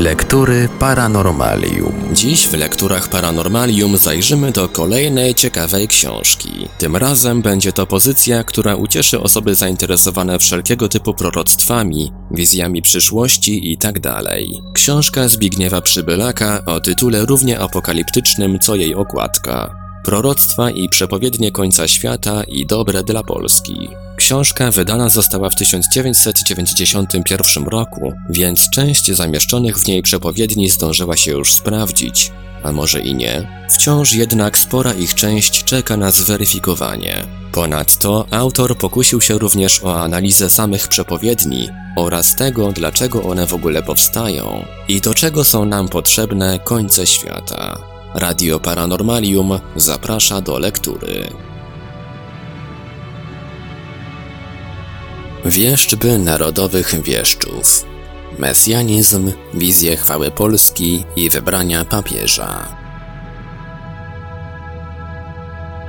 Lektury Paranormalium. Dziś w lekturach Paranormalium zajrzymy do kolejnej ciekawej książki. Tym razem będzie to pozycja, która ucieszy osoby zainteresowane wszelkiego typu proroctwami, wizjami przyszłości itd. Tak Książka Zbigniewa Przybylaka o tytule równie apokaliptycznym co jej okładka. Proroctwa i przepowiednie końca świata i dobre dla Polski. Książka wydana została w 1991 roku, więc część zamieszczonych w niej przepowiedni zdążyła się już sprawdzić, a może i nie. Wciąż jednak spora ich część czeka na zweryfikowanie. Ponadto autor pokusił się również o analizę samych przepowiedni oraz tego, dlaczego one w ogóle powstają i do czego są nam potrzebne końce świata. Radio Paranormalium zaprasza do lektury. Wieszczby narodowych wieszczów. Mesjanizm, wizje chwały Polski i wybrania papieża.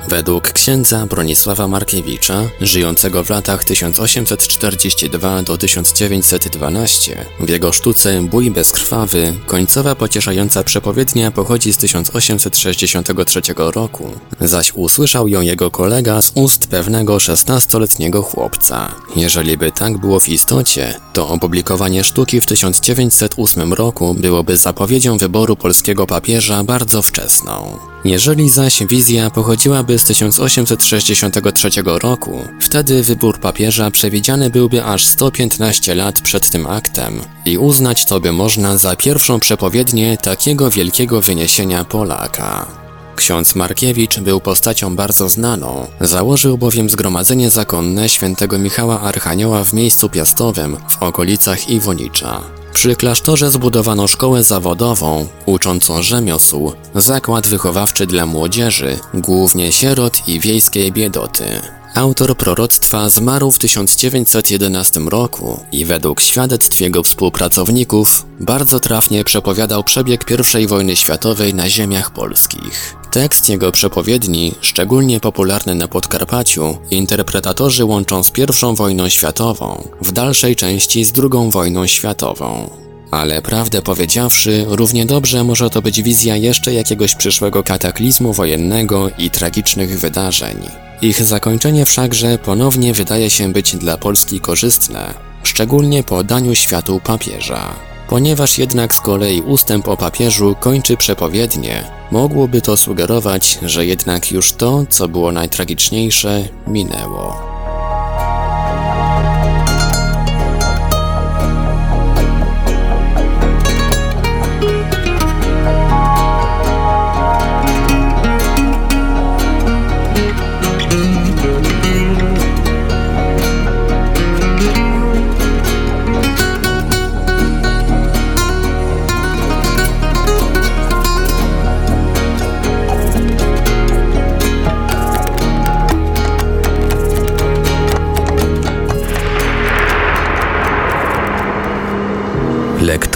Według księdza Bronisława Markiewicza, żyjącego w latach 1842 do 1912, w jego sztuce Bój bezkrwawy końcowa pocieszająca przepowiednia pochodzi z 1863 roku, zaś usłyszał ją jego kolega z ust pewnego 16-letniego chłopca. Jeżeli by tak było w istocie, to opublikowanie sztuki w 1908 roku byłoby zapowiedzią wyboru polskiego papieża bardzo wczesną. Jeżeli zaś wizja pochodziłaby z 1863 roku, wtedy wybór papieża przewidziany byłby aż 115 lat przed tym aktem i uznać to by można za pierwszą przepowiednię takiego wielkiego wyniesienia Polaka. Ksiądz Markiewicz był postacią bardzo znaną, założył bowiem zgromadzenie zakonne świętego Michała Archanioła w miejscu piastowym w okolicach Iwonicza. Przy klasztorze zbudowano szkołę zawodową, uczącą rzemiosł, zakład wychowawczy dla młodzieży, głównie sierot i wiejskiej biedoty. Autor proroctwa zmarł w 1911 roku i według świadectw jego współpracowników bardzo trafnie przepowiadał przebieg I wojny światowej na ziemiach polskich. Tekst jego przepowiedni, szczególnie popularny na Podkarpaciu, interpretatorzy łączą z I wojną światową, w dalszej części z II wojną światową. Ale prawdę powiedziawszy, równie dobrze może to być wizja jeszcze jakiegoś przyszłego kataklizmu wojennego i tragicznych wydarzeń. Ich zakończenie wszakże ponownie wydaje się być dla Polski korzystne, szczególnie po daniu światu papieża. Ponieważ jednak z kolei ustęp o papieżu kończy przepowiednie, mogłoby to sugerować, że jednak już to, co było najtragiczniejsze, minęło.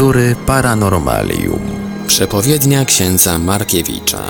Lektury Paranormalium. Przepowiednia księdza Markiewicza.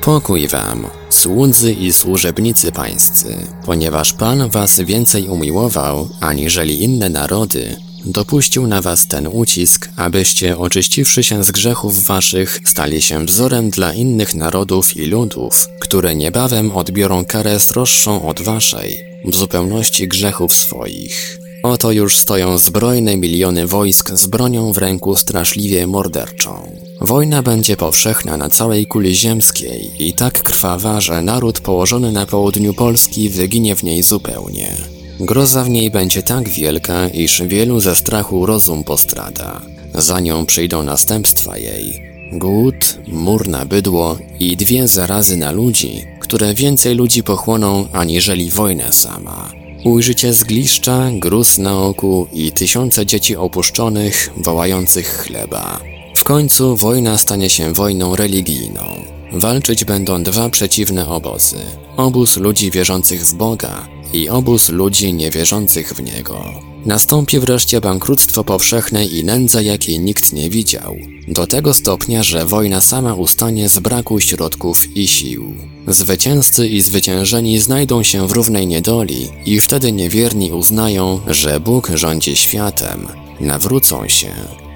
Pokój wam, słudzy i służebnicy pańscy, ponieważ Pan was więcej umiłował, aniżeli inne narody, dopuścił na was ten ucisk, abyście, oczyściwszy się z grzechów waszych, stali się wzorem dla innych narodów i ludów, które niebawem odbiorą karę sroższą od waszej, w zupełności grzechów swoich. Oto już stoją zbrojne miliony wojsk z bronią w ręku straszliwie morderczą. Wojna będzie powszechna na całej kuli ziemskiej i tak krwawa, że naród położony na południu Polski wyginie w niej zupełnie. Groza w niej będzie tak wielka, iż wielu ze strachu rozum postrada. Za nią przyjdą następstwa jej. Głód, mur na bydło i dwie zarazy na ludzi, które więcej ludzi pochłoną aniżeli wojna sama. Ujrzycie zgliszcza, gruz na oku i tysiące dzieci opuszczonych, wołających chleba. W końcu wojna stanie się wojną religijną. Walczyć będą dwa przeciwne obozy. Obóz ludzi wierzących w Boga i obóz ludzi niewierzących w Niego. Nastąpi wreszcie bankructwo powszechne i nędza, jakiej nikt nie widział. Do tego stopnia, że wojna sama ustanie z braku środków i sił. Zwycięzcy i zwyciężeni znajdą się w równej niedoli i wtedy niewierni uznają, że Bóg rządzi światem. Nawrócą się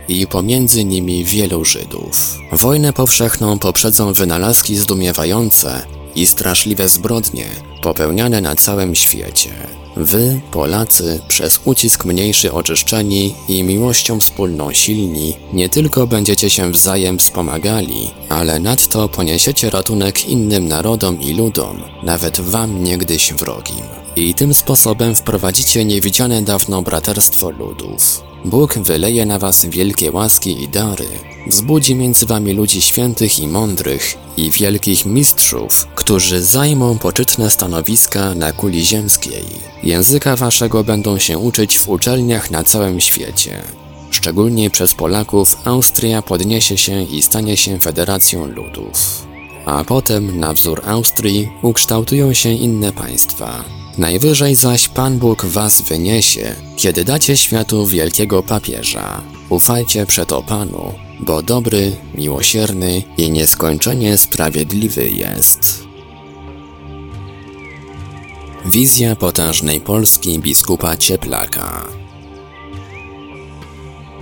i pomiędzy nimi wielu Żydów. Wojnę powszechną poprzedzą wynalazki zdumiewające i straszliwe zbrodnie popełniane na całym świecie. Wy, Polacy, przez ucisk mniejszy oczyszczeni i miłością wspólną silni, nie tylko będziecie się wzajem wspomagali, ale nadto poniesiecie ratunek innym narodom i ludom, nawet wam niegdyś wrogim. I tym sposobem wprowadzicie niewidziane dawno braterstwo ludów. Bóg wyleje na was wielkie łaski i dary, wzbudzi między wami ludzi świętych i mądrych i wielkich mistrzów, którzy zajmą poczytne stanowiska na kuli ziemskiej. Języka waszego będą się uczyć w uczelniach na całym świecie. Szczególnie przez Polaków Austria podniesie się i stanie się federacją ludów. A potem, na wzór Austrii, ukształtują się inne państwa. Najwyżej zaś Pan Bóg was wyniesie, kiedy dacie światu wielkiego papieża. Ufajcie przeto Panu, bo dobry, miłosierny i nieskończenie sprawiedliwy jest. Wizja potężnej Polski biskupa Cieplaka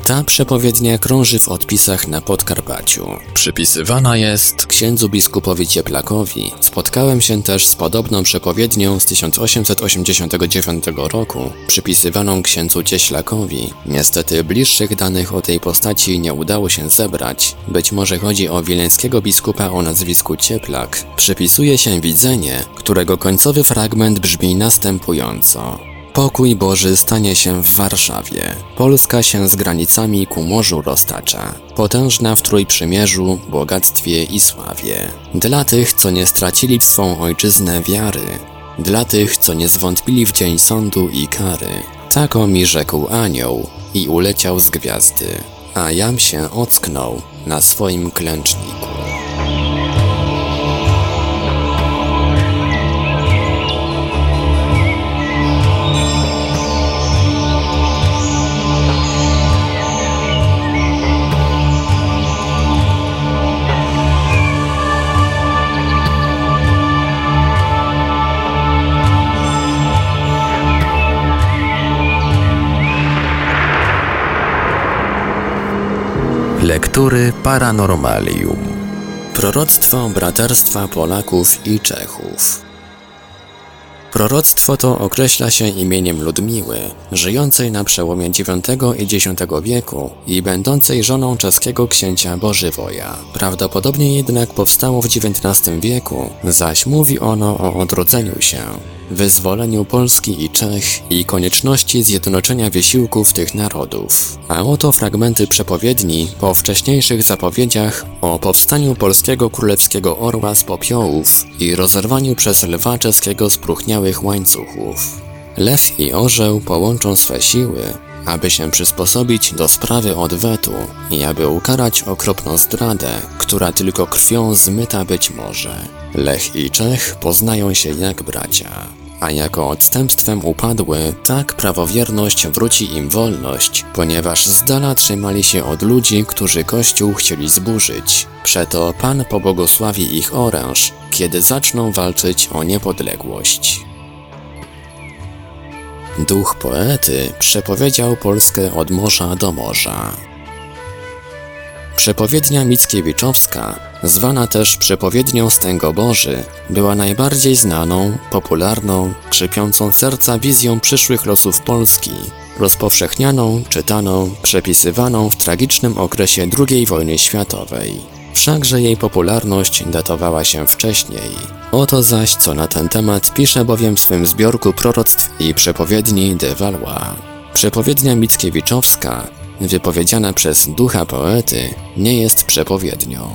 ta przepowiednia krąży w odpisach na Podkarpaciu. Przypisywana jest księdzu biskupowi Cieplakowi. Spotkałem się też z podobną przepowiednią z 1889 roku, przypisywaną księdzu Cieślakowi. Niestety bliższych danych o tej postaci nie udało się zebrać. Być może chodzi o wileńskiego biskupa o nazwisku Cieplak. Przypisuje się widzenie, którego końcowy fragment brzmi następująco. Pokój Boży stanie się w Warszawie. Polska się z granicami ku morzu roztacza. Potężna w Trójprzymierzu, bogactwie i sławie. Dla tych, co nie stracili w swą ojczyznę wiary. Dla tych, co nie zwątpili w dzień sądu i kary. Tako mi rzekł anioł i uleciał z gwiazdy. A jam się ocknął na swoim klęczniku. Lektury Paranormalium. Proroctwo Braterstwa Polaków i Czechów. Proroctwo to określa się imieniem Ludmiły, żyjącej na przełomie IX i X wieku i będącej żoną czeskiego księcia Bożywoja. Prawdopodobnie jednak powstało w XIX wieku, zaś mówi ono o odrodzeniu się, wyzwoleniu Polski i Czech i konieczności zjednoczenia wysiłków tych narodów. A oto fragmenty przepowiedni po wcześniejszych zapowiedziach o powstaniu polskiego królewskiego orła z popiołów i rozerwaniu przez lwa czeskiego spróchniałych łańcuchów. Lew i orzeł połączą swe siły, aby się przysposobić do sprawy odwetu i aby ukarać okropną zdradę, która tylko krwią zmyta być może. Lech i Czech poznają się jak bracia. A jako odstępstwem upadły, tak prawowierność wróci im wolność, ponieważ z dala trzymali się od ludzi, którzy Kościół chcieli zburzyć. Przeto Pan pobłogosławi ich oręż, kiedy zaczną walczyć o niepodległość. Duch poety przepowiedział Polskę od morza do morza. Przepowiednia Mickiewiczowska, zwana też przepowiednią Stęgoboży, była najbardziej znaną, popularną, krzypiącą serca wizją przyszłych losów Polski, rozpowszechnianą, czytaną, przepisywaną w tragicznym okresie II wojny światowej. Wszakże jej popularność datowała się wcześniej. Oto zaś, co na ten temat pisze bowiem w swym zbiorku proroctw i przepowiedni de Valois. Przepowiednia Mickiewiczowska wypowiedziana przez ducha poety, nie jest przepowiednią.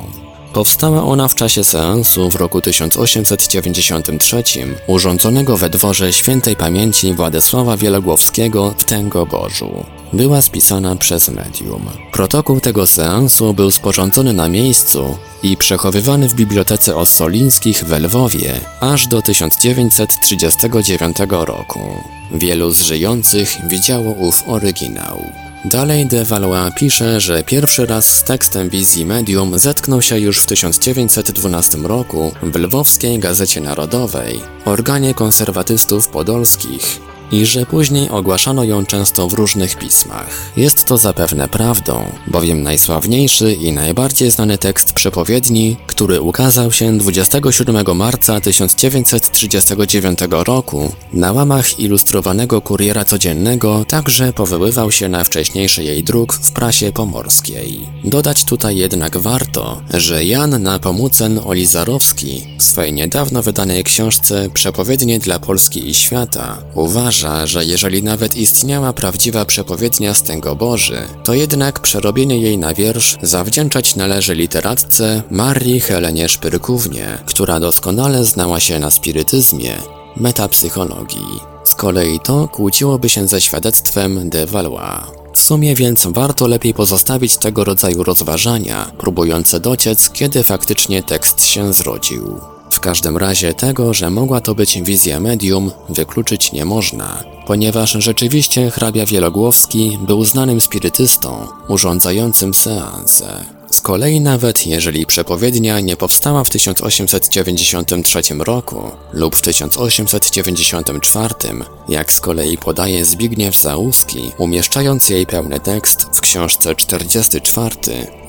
Powstała ona w czasie seansu w roku 1893 urządzonego we dworze świętej pamięci Władysława Wielogłowskiego w Tęgoborzu. Była spisana przez medium. Protokół tego seansu był sporządzony na miejscu i przechowywany w Bibliotece Ossolińskich w Lwowie aż do 1939 roku. Wielu z żyjących widziało ów oryginał. Dalej de Valois pisze, że pierwszy raz z tekstem wizji medium zetknął się już w 1912 roku w Lwowskiej Gazecie Narodowej, organie konserwatystów podolskich. I że później ogłaszano ją często w różnych pismach. Jest to zapewne prawdą, bowiem najsławniejszy i najbardziej znany tekst przepowiedni, który ukazał się 27 marca 1939 roku na łamach ilustrowanego kuriera codziennego, także powoływał się na wcześniejszy jej druk w prasie pomorskiej. Dodać tutaj jednak warto, że Jan Napomucen Olizarowski w swojej niedawno wydanej książce Przepowiednie dla Polski i świata uważa, że jeżeli nawet istniała prawdziwa przepowiednia Stęgo Boży, to jednak przerobienie jej na wiersz zawdzięczać należy literatce Marii Helenie Szpyrkównie, która doskonale znała się na spirytyzmie, metapsychologii. Z kolei to kłóciłoby się ze świadectwem de Valois. W sumie więc warto lepiej pozostawić tego rodzaju rozważania, próbujące dociec, kiedy faktycznie tekst się zrodził. W każdym razie tego, że mogła to być wizja medium, wykluczyć nie można, ponieważ rzeczywiście hrabia Wielogłowski był znanym spirytystą, urządzającym seanse. Z kolei nawet jeżeli przepowiednia nie powstała w 1893 roku lub w 1894, jak z kolei podaje Zbigniew Załuski, umieszczając jej pełny tekst w książce 44,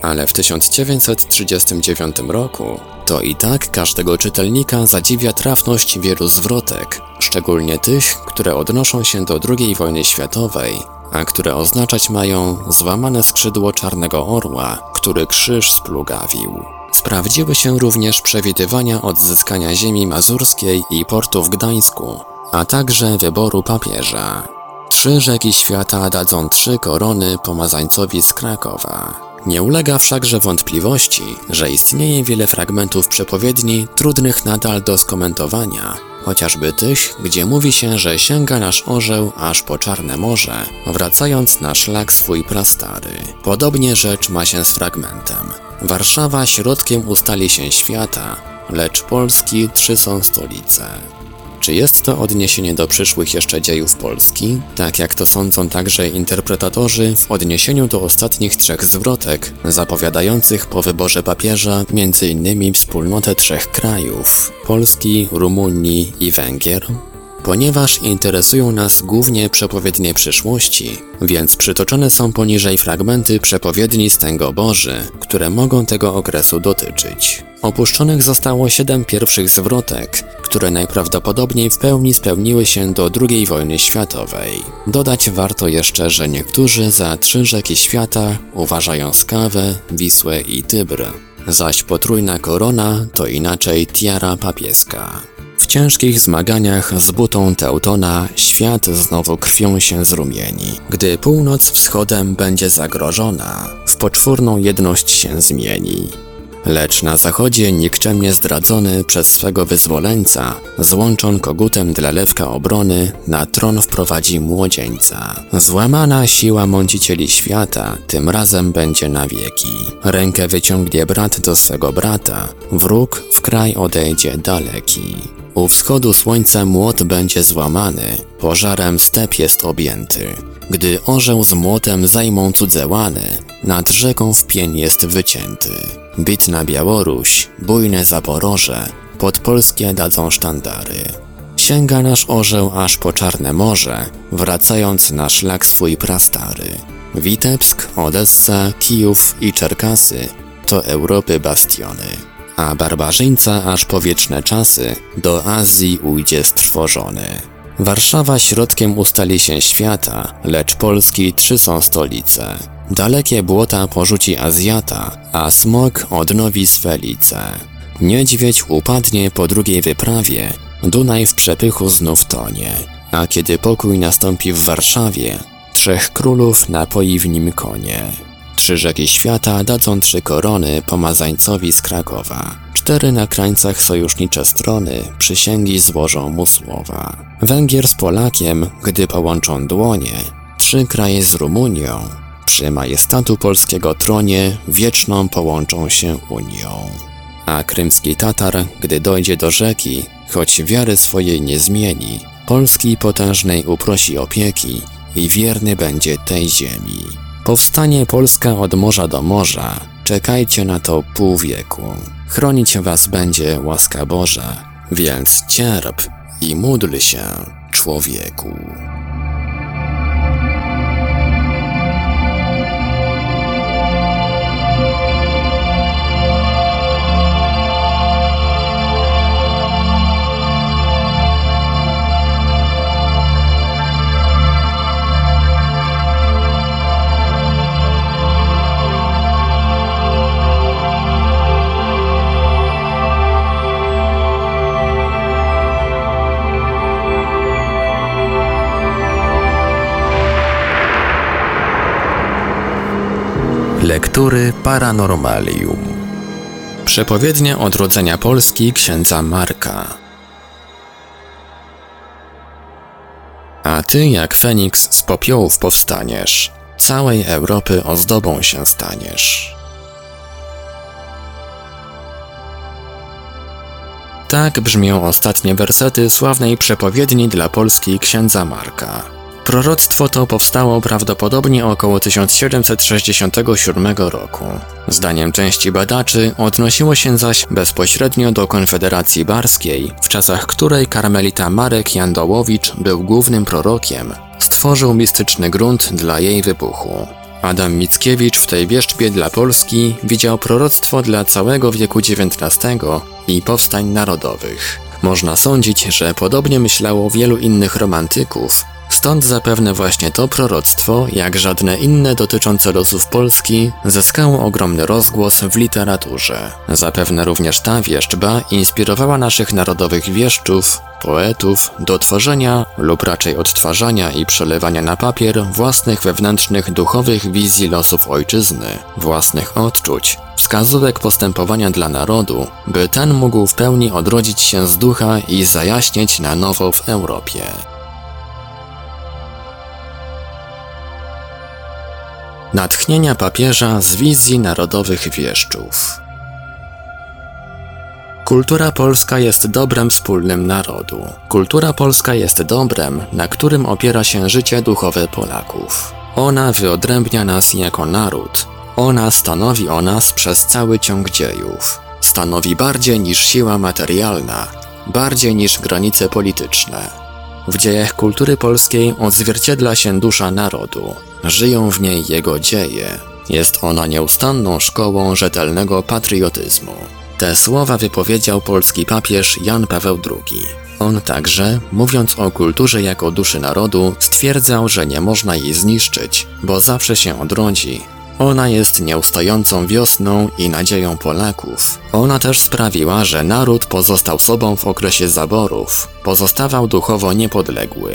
ale w 1939 roku, to i tak każdego czytelnika zadziwia trafność wielu zwrotek, szczególnie tych, które odnoszą się do II wojny światowej, a które oznaczać mają złamane skrzydło czarnego orła, który krzyż splugawił. Sprawdziły się również przewidywania odzyskania ziemi mazurskiej i portu w Gdańsku, a także wyboru papieża. Trzy rzeki świata dadzą trzy korony pomazańcowi z Krakowa. Nie ulega wszakże wątpliwości, że istnieje wiele fragmentów przepowiedni trudnych nadal do skomentowania, chociażby tych, gdzie mówi się, że sięga nasz orzeł aż po Czarne Morze, wracając na szlak swój prastary. Podobnie rzecz ma się z fragmentem. Warszawa środkiem ustali się świata, lecz Polski trzy są stolice. Czy jest to odniesienie do przyszłych jeszcze dziejów Polski, tak jak to sądzą także interpretatorzy w odniesieniu do ostatnich trzech zwrotek, zapowiadających po wyborze papieża m.in. wspólnotę trzech krajów Polski, Rumunii i Węgier? Ponieważ interesują nas głównie przepowiednie przyszłości, więc przytoczone są poniżej fragmenty przepowiedni Stęgo Boży, które mogą tego okresu dotyczyć. Opuszczonych zostało siedem pierwszych zwrotek, które najprawdopodobniej w pełni spełniły się do II wojny światowej. Dodać warto jeszcze, że niektórzy za trzy rzeki świata uważają Skawę, Wisłę i Tybr, zaś potrójna korona to inaczej tiara papieska. Ciężkich zmaganiach z butą Teutona świat znowu krwią się zrumieni. Gdy północ wschodem będzie zagrożona, w poczwórną jedność się zmieni. Lecz na zachodzie nikczemnie zdradzony przez swego wyzwoleńca, złączon kogutem dla lewka obrony, na tron wprowadzi młodzieńca. Złamana siła mącicieli świata, tym razem będzie na wieki. Rękę wyciągnie brat do swego brata, wróg w kraj odejdzie daleki. U wschodu słońca młot będzie złamany, pożarem step jest objęty. Gdy orzeł z młotem zajmą cudze łany, nad rzeką w pień jest wycięty. Bitna Białoruś, bujne Zaporoże, pod polskie dadzą sztandary. Sięga nasz orzeł aż po Czarne Morze, wracając na szlak swój prastary. Witebsk, Odessa, Kijów i Czerkasy to Europy bastiony a barbarzyńca aż po wieczne czasy do Azji ujdzie strwożony. Warszawa środkiem ustali się świata, lecz Polski trzy są stolice. Dalekie błota porzuci Azjata, a smok odnowi swe lice. Niedźwiedź upadnie po drugiej wyprawie, Dunaj w przepychu znów tonie. A kiedy pokój nastąpi w Warszawie, trzech królów napoi w nim konie. Trzy rzeki świata dadzą trzy korony pomazańcowi z Krakowa. Cztery na krańcach sojusznicze strony przysięgi złożą mu słowa. Węgier z Polakiem, gdy połączą dłonie, trzy kraje z Rumunią, przy majestatu polskiego tronie wieczną połączą się Unią. A krymski Tatar, gdy dojdzie do rzeki, choć wiary swojej nie zmieni, Polski potężnej uprosi opieki i wierny będzie tej ziemi. Powstanie Polska od morza do morza, czekajcie na to pół wieku. Chronić was będzie łaska Boża, więc cierp i módl się. człowieku. Paranormalium. Przepowiednia odrodzenia Polski księdza Marka. A ty jak Feniks z popiołów powstaniesz, całej Europy ozdobą się staniesz. Tak brzmią ostatnie wersety sławnej przepowiedni dla Polski księdza Marka. Proroctwo to powstało prawdopodobnie około 1767 roku. Zdaniem części badaczy odnosiło się zaś bezpośrednio do Konfederacji Barskiej, w czasach której karmelita Marek Jandołowicz był głównym prorokiem. Stworzył mistyczny grunt dla jej wybuchu. Adam Mickiewicz w tej wieszczbie dla Polski widział proroctwo dla całego wieku XIX i powstań narodowych. Można sądzić, że podobnie myślało wielu innych romantyków, Stąd zapewne właśnie to proroctwo, jak żadne inne dotyczące losów Polski, zyskało ogromny rozgłos w literaturze. Zapewne również ta wieszczba inspirowała naszych narodowych wieszczów, poetów do tworzenia lub raczej odtwarzania i przelewania na papier własnych wewnętrznych duchowych wizji losów ojczyzny, własnych odczuć, wskazówek postępowania dla narodu, by ten mógł w pełni odrodzić się z ducha i zajaśnieć na nowo w Europie. Natchnienia papieża z wizji narodowych wieszczów. Kultura polska jest dobrem wspólnym narodu. Kultura polska jest dobrem, na którym opiera się życie duchowe Polaków. Ona wyodrębnia nas jako naród. Ona stanowi o nas przez cały ciąg dziejów. Stanowi bardziej niż siła materialna, bardziej niż granice polityczne. W dziejach kultury polskiej odzwierciedla się dusza narodu. Żyją w niej jego dzieje. Jest ona nieustanną szkołą rzetelnego patriotyzmu. Te słowa wypowiedział polski papież Jan Paweł II. On także, mówiąc o kulturze jako duszy narodu, stwierdzał, że nie można jej zniszczyć, bo zawsze się odrodzi, ona jest nieustającą wiosną i nadzieją Polaków. Ona też sprawiła, że naród pozostał sobą w okresie zaborów, pozostawał duchowo niepodległy.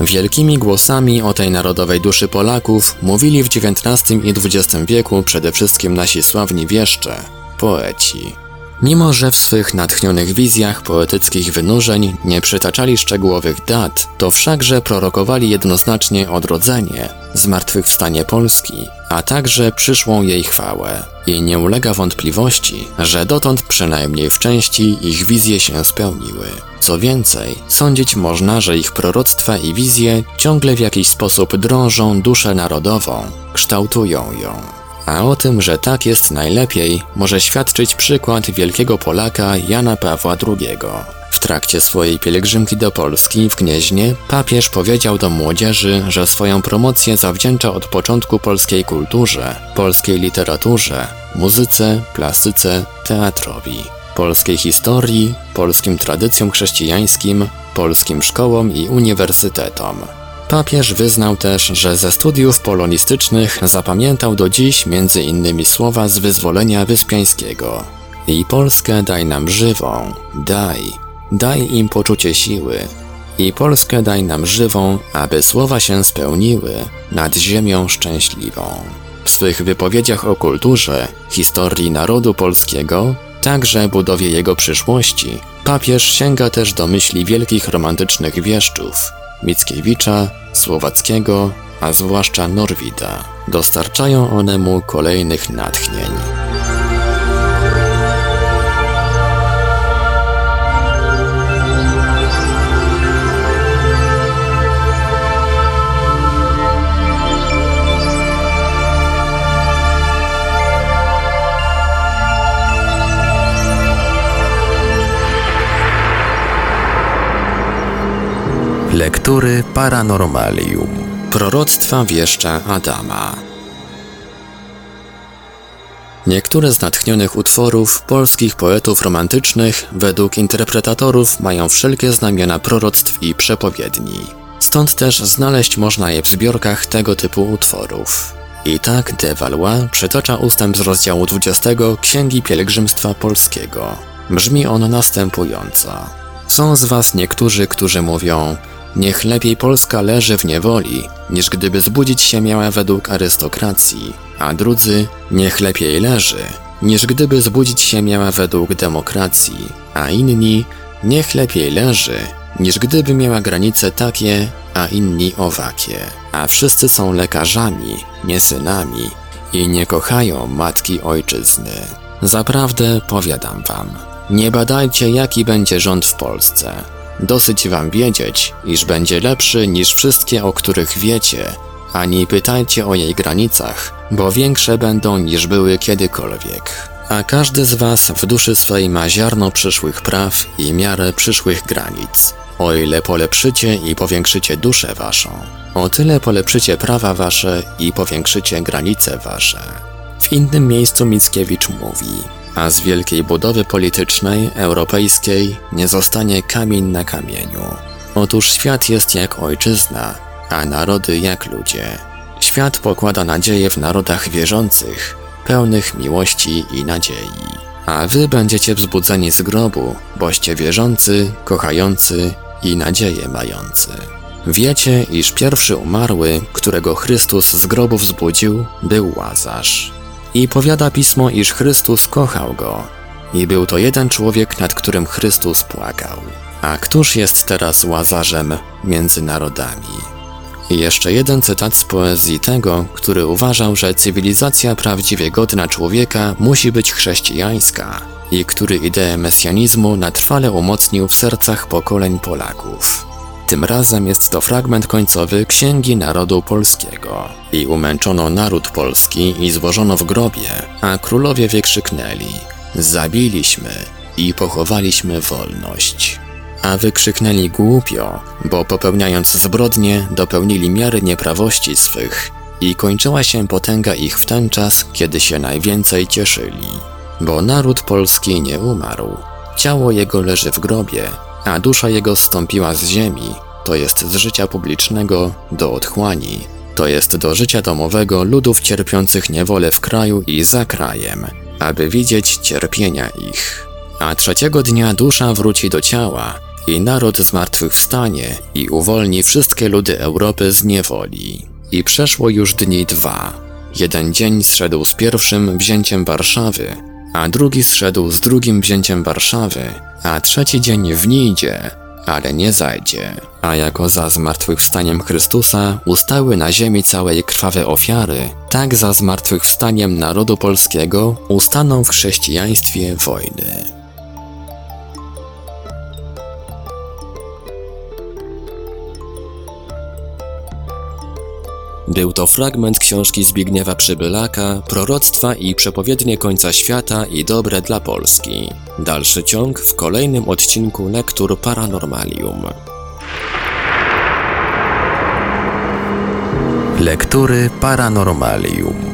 Wielkimi głosami o tej narodowej duszy Polaków mówili w XIX i XX wieku przede wszystkim nasi sławni wieszcze, poeci. Mimo, że w swych natchnionych wizjach poetyckich wynurzeń nie przytaczali szczegółowych dat, to wszakże prorokowali jednoznacznie odrodzenie, zmartwychwstanie Polski, a także przyszłą jej chwałę. I nie ulega wątpliwości, że dotąd przynajmniej w części ich wizje się spełniły. Co więcej, sądzić można, że ich proroctwa i wizje ciągle w jakiś sposób drążą duszę narodową, kształtują ją. A o tym, że tak jest najlepiej, może świadczyć przykład wielkiego Polaka Jana Pawła II. W trakcie swojej pielgrzymki do Polski w Gnieźnie papież powiedział do młodzieży, że swoją promocję zawdzięcza od początku polskiej kulturze, polskiej literaturze, muzyce, plastyce, teatrowi, polskiej historii, polskim tradycjom chrześcijańskim, polskim szkołom i uniwersytetom. Papież wyznał też, że ze studiów polonistycznych zapamiętał do dziś między innymi słowa z wyzwolenia wyspiańskiego. I Polskę daj nam żywą, daj, daj im poczucie siły. I Polskę daj nam żywą, aby słowa się spełniły nad ziemią szczęśliwą. W swych wypowiedziach o kulturze, historii narodu polskiego, także budowie jego przyszłości, papież sięga też do myśli wielkich romantycznych wieszczów, Mickiewicza, Słowackiego, a zwłaszcza Norwida. Dostarczają one mu kolejnych natchnień. Lektury Paranormalium. Proroctwa wieszcza Adama. Niektóre z natchnionych utworów polskich poetów romantycznych według interpretatorów mają wszelkie znamiona proroctw i przepowiedni. Stąd też znaleźć można je w zbiorkach tego typu utworów. I tak de Valois przytacza ustęp z rozdziału 20 Księgi Pielgrzymstwa Polskiego. Brzmi on następująco. Są z was niektórzy, którzy mówią Niech lepiej Polska leży w niewoli, niż gdyby zbudzić się miała według arystokracji, a drudzy niech lepiej leży, niż gdyby zbudzić się miała według demokracji, a inni niech lepiej leży, niż gdyby miała granice takie, a inni owakie. A wszyscy są lekarzami, nie synami i nie kochają matki ojczyzny. Zaprawdę powiadam wam, nie badajcie jaki będzie rząd w Polsce. Dosyć wam wiedzieć, iż będzie lepszy niż wszystkie, o których wiecie, ani pytajcie o jej granicach, bo większe będą niż były kiedykolwiek. A każdy z was w duszy swej ma ziarno przyszłych praw i miarę przyszłych granic. O ile polepszycie i powiększycie duszę waszą, o tyle polepszycie prawa wasze i powiększycie granice wasze. W innym miejscu Mickiewicz mówi – a z wielkiej budowy politycznej, europejskiej, nie zostanie kamień na kamieniu. Otóż świat jest jak ojczyzna, a narody jak ludzie. Świat pokłada nadzieję w narodach wierzących, pełnych miłości i nadziei. A wy będziecie wzbudzeni z grobu, boście wierzący, kochający i nadzieję mający. Wiecie, iż pierwszy umarły, którego Chrystus z grobu wzbudził, był Łazarz. I powiada pismo, iż Chrystus kochał go. I był to jeden człowiek, nad którym Chrystus płakał. A któż jest teraz łazarzem między narodami? I jeszcze jeden cytat z poezji tego, który uważał, że cywilizacja prawdziwie godna człowieka musi być chrześcijańska i który ideę mesjanizmu na trwale umocnił w sercach pokoleń Polaków. Tym razem jest to fragment końcowy Księgi Narodu Polskiego. I umęczono naród polski i złożono w grobie, a królowie wykrzyknęli Zabiliśmy i pochowaliśmy wolność. A wykrzyknęli głupio, bo popełniając zbrodnie dopełnili miary nieprawości swych i kończyła się potęga ich w ten czas, kiedy się najwięcej cieszyli. Bo naród polski nie umarł, ciało jego leży w grobie, a dusza jego zstąpiła z ziemi, to jest z życia publicznego do otchłani, to jest do życia domowego ludów cierpiących niewolę w kraju i za krajem, aby widzieć cierpienia ich. A trzeciego dnia dusza wróci do ciała i naród zmartwychwstanie i uwolni wszystkie ludy Europy z niewoli. I przeszło już dni dwa. Jeden dzień zszedł z pierwszym wzięciem Warszawy, a drugi zszedł z drugim wzięciem Warszawy, a trzeci dzień w wnijdzie, ale nie zajdzie. A jako za zmartwychwstaniem Chrystusa ustały na ziemi całej krwawe ofiary, tak za zmartwychwstaniem narodu polskiego ustaną w chrześcijaństwie wojny. Był to fragment książki Zbigniewa Przybylaka, Proroctwa i przepowiednie końca świata i dobre dla Polski. Dalszy ciąg w kolejnym odcinku Lektur Paranormalium. Lektury Paranormalium